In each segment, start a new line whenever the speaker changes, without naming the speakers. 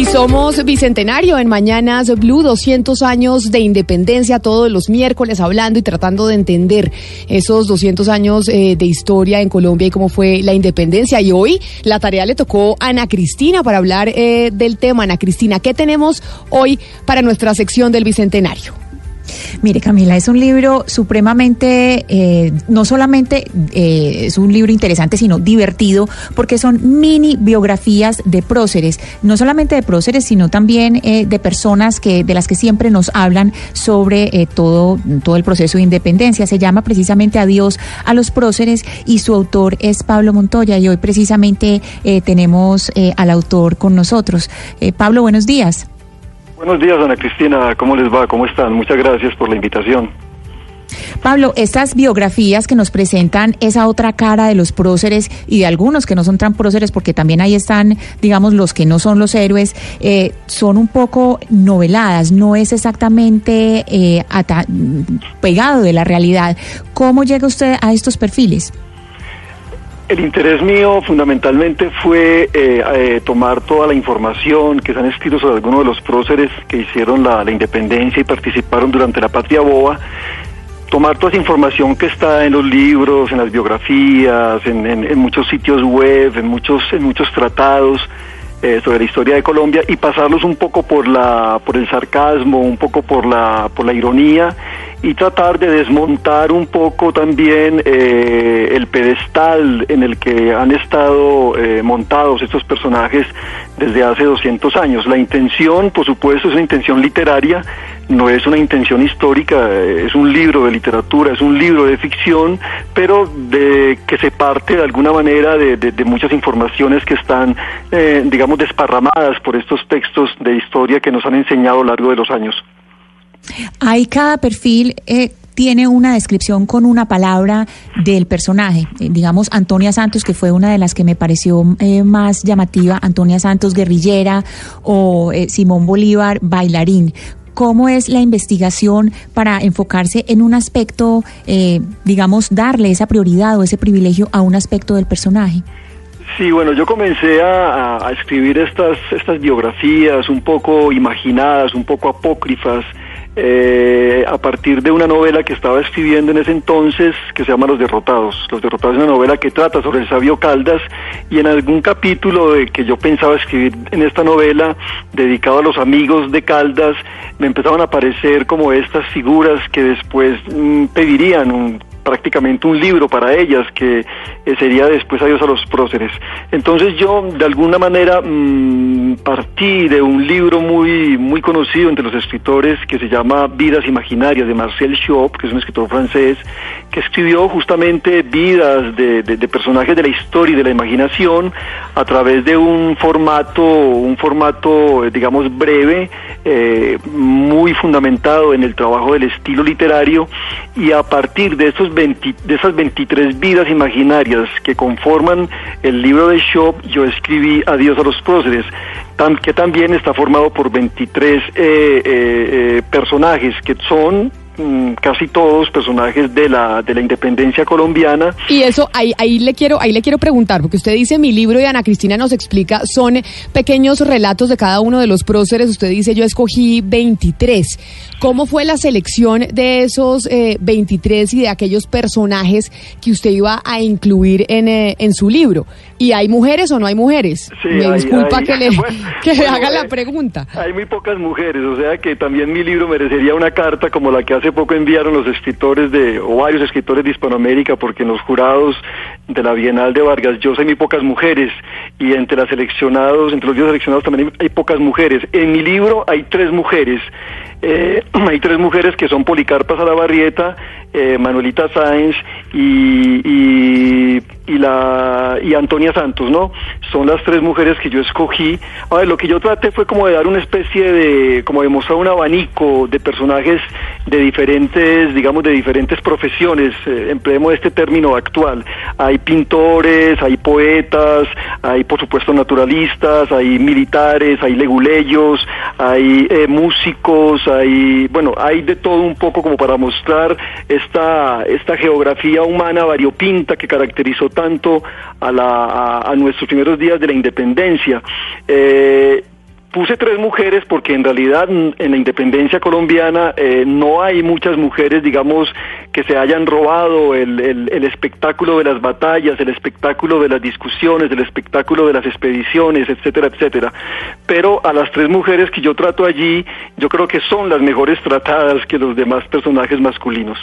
Y somos Bicentenario en Mañanas Blue, 200 años de independencia, todos los miércoles hablando y tratando de entender esos 200 años eh, de historia en Colombia y cómo fue la independencia. Y hoy la tarea le tocó a Ana Cristina para hablar eh, del tema. Ana Cristina, ¿qué tenemos hoy para nuestra sección del Bicentenario?
Mire, Camila, es un libro supremamente, eh, no solamente eh, es un libro interesante, sino divertido, porque son mini biografías de próceres, no solamente de próceres, sino también eh, de personas que, de las que siempre nos hablan sobre todo, todo el proceso de independencia. Se llama precisamente Adiós a los próceres y su autor es Pablo Montoya y hoy precisamente tenemos al autor con nosotros. Pablo, buenos días.
Buenos días, Ana Cristina. ¿Cómo les va? ¿Cómo están? Muchas gracias por la invitación.
Pablo, estas biografías que nos presentan esa otra cara de los próceres y de algunos que no son tan próceres, porque también ahí están, digamos, los que no son los héroes, eh, son un poco noveladas, no es exactamente eh, pegado de la realidad. ¿Cómo llega usted a estos perfiles?
El interés mío fundamentalmente fue eh, eh, tomar toda la información que se han escrito sobre algunos de los próceres que hicieron la, independencia y participaron durante la Patria Boba, tomar toda esa información que está en los libros, en las biografías, en muchos sitios web, en muchos, en muchos tratados eh, sobre la historia de Colombia y pasarlos un poco por la, por el sarcasmo, un poco por la, por la ironía y tratar de desmontar un poco también eh, el pedestal en el que han estado eh, montados estos personajes desde hace 200 años. La intención, por supuesto, es una intención literaria, no es una intención histórica, eh, es un libro de literatura, es un libro de ficción, pero de que se parte de alguna manera de, de- muchas informaciones que están, eh, digamos, desparramadas por estos textos de historia que nos han enseñado a lo largo de los años.
Ahí cada perfil eh, tiene una descripción con una palabra del personaje. Eh, digamos, Antonia Santos, que fue una de las que me pareció eh, más llamativa, Antonia Santos, guerrillera, o eh, Simón Bolívar, bailarín. ¿Cómo es la investigación para enfocarse en un aspecto, eh, digamos, darle esa prioridad o ese privilegio a un aspecto del personaje?
Sí, bueno, yo comencé a- a escribir estas, estas biografías un poco imaginadas, un poco apócrifas, eh, a partir de una novela que estaba escribiendo en ese entonces que se llama Los Derrotados. Los Derrotados es una novela que trata sobre el sabio Caldas y en algún capítulo de que yo pensaba escribir en esta novela dedicado a los amigos de Caldas, me empezaban a aparecer como estas figuras que después mm, pedirían un prácticamente un libro para ellas que eh, sería después Adiós a los próceres. Entonces yo de alguna manera mm, partí de un libro muy muy conocido entre los escritores que se llama Vidas Imaginarias de Marcel Chop, que es un escritor francés, que escribió justamente vidas de, de- de personajes de la historia y de la imaginación a través de un formato, un formato eh, digamos breve, eh, muy fundamentado en el trabajo del estilo literario y a partir de estos 20 de esas 23 vidas imaginarias que conforman el libro de Shop, yo escribí Adiós a los próceres, que también está formado por 23 eh, eh, eh, personajes que son casi todos personajes de la de la independencia colombiana
Y eso, ahí, ahí le quiero, ahí le quiero preguntar, porque usted dice mi libro y Ana Cristina nos explica, son pequeños relatos de cada uno de los próceres. Usted dice yo escogí 23. ¿Cómo fue la selección de esos eh, 23 y de aquellos personajes que usted iba a incluir en, eh, en su libro? ¿Y hay mujeres o no hay mujeres?
Sí,
Me
hay-
disculpa
hay-
que le,
bueno,
que
bueno,
haga la
eh,
pregunta.
Hay muy pocas mujeres, o sea que también mi libro merecería una carta como la que hace poco enviaron los escritores de, o varios escritores de Hispanoamérica, porque en los jurados de la Bienal de Vargas Llosa hay muy pocas mujeres, y entre las seleccionados, entre los libros seleccionados también hay, pocas mujeres. En mi libro hay tres mujeres. Eh, hay tres mujeres que son Policarpa Salabarrieta, eh, Manuelita Sáenz y, y la y Antonia Santos, ¿no? Son las tres mujeres que yo escogí. A ver, lo que yo traté fue como de dar una especie de, como de mostrar un abanico de personajes de diferentes, digamos, de diferentes profesiones, eh, empleemos este término actual. Hay pintores, hay poetas, hay por supuesto naturalistas, hay militares, hay leguleyos, hay eh, músicos, hay, bueno, hay de todo un poco como para mostrar esta, esta geografía humana variopinta que caracterizó tanto a, la, a, nuestros primeros días de la independencia. Eh, Puse tres mujeres porque en realidad en la independencia colombiana eh, no hay muchas mujeres, digamos, que se hayan robado el, el, espectáculo de las batallas, el espectáculo de las discusiones, el espectáculo de las expediciones, etcétera, etcétera. Pero a las tres mujeres que yo trato allí, yo creo que son las mejores tratadas que los demás personajes masculinos.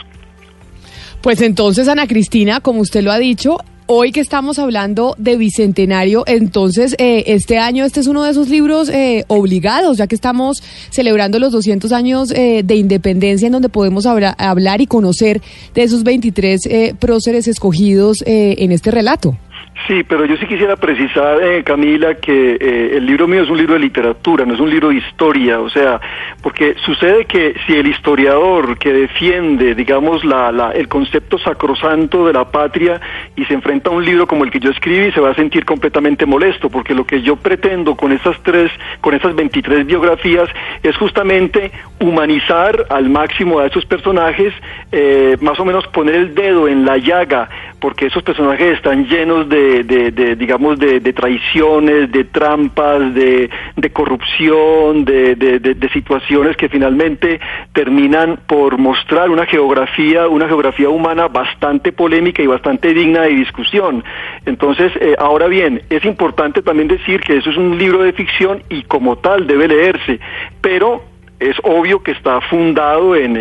Pues entonces, Ana Cristina, como usted lo ha dicho, hoy que estamos hablando de Bicentenario, entonces eh, este año este es uno de esos libros eh, obligados, ya que estamos celebrando los 200 años eh, de independencia en donde podemos hablar y conocer de esos 23 próceres escogidos en este relato.
Sí, pero yo sí quisiera precisar, eh, Camila, que eh, el libro mío es un libro de literatura, no es un libro de historia, o sea, porque sucede que si el historiador que defiende, digamos, la, la, el concepto sacrosanto de la patria y se enfrenta a un libro como el que yo escribí, se va a sentir completamente molesto, porque lo que yo pretendo con esas tres, con esas 23 biografías es justamente humanizar al máximo a esos personajes, eh, más o menos poner el dedo en la llaga, porque esos personajes están llenos de de, digamos, de, traiciones, de trampas, de, corrupción, de, situaciones que finalmente terminan por mostrar una geografía, una geografía humana bastante polémica y bastante digna de discusión. Entonces, eh, ahora bien, es importante también decir que eso es un libro de ficción y como tal debe leerse, pero es obvio que está fundado en,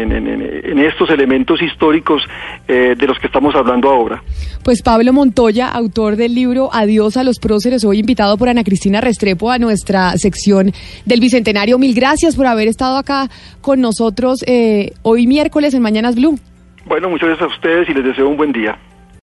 estos elementos históricos eh, de los que estamos hablando ahora.
Pues Pablo Montoya, autor del libro Adiós a los próceres, hoy invitado por Ana Cristina Restrepo a nuestra sección del Bicentenario. Mil gracias por haber estado acá con nosotros eh, hoy miércoles en Mañanas Blue.
Bueno, muchas gracias a ustedes y les deseo un buen día.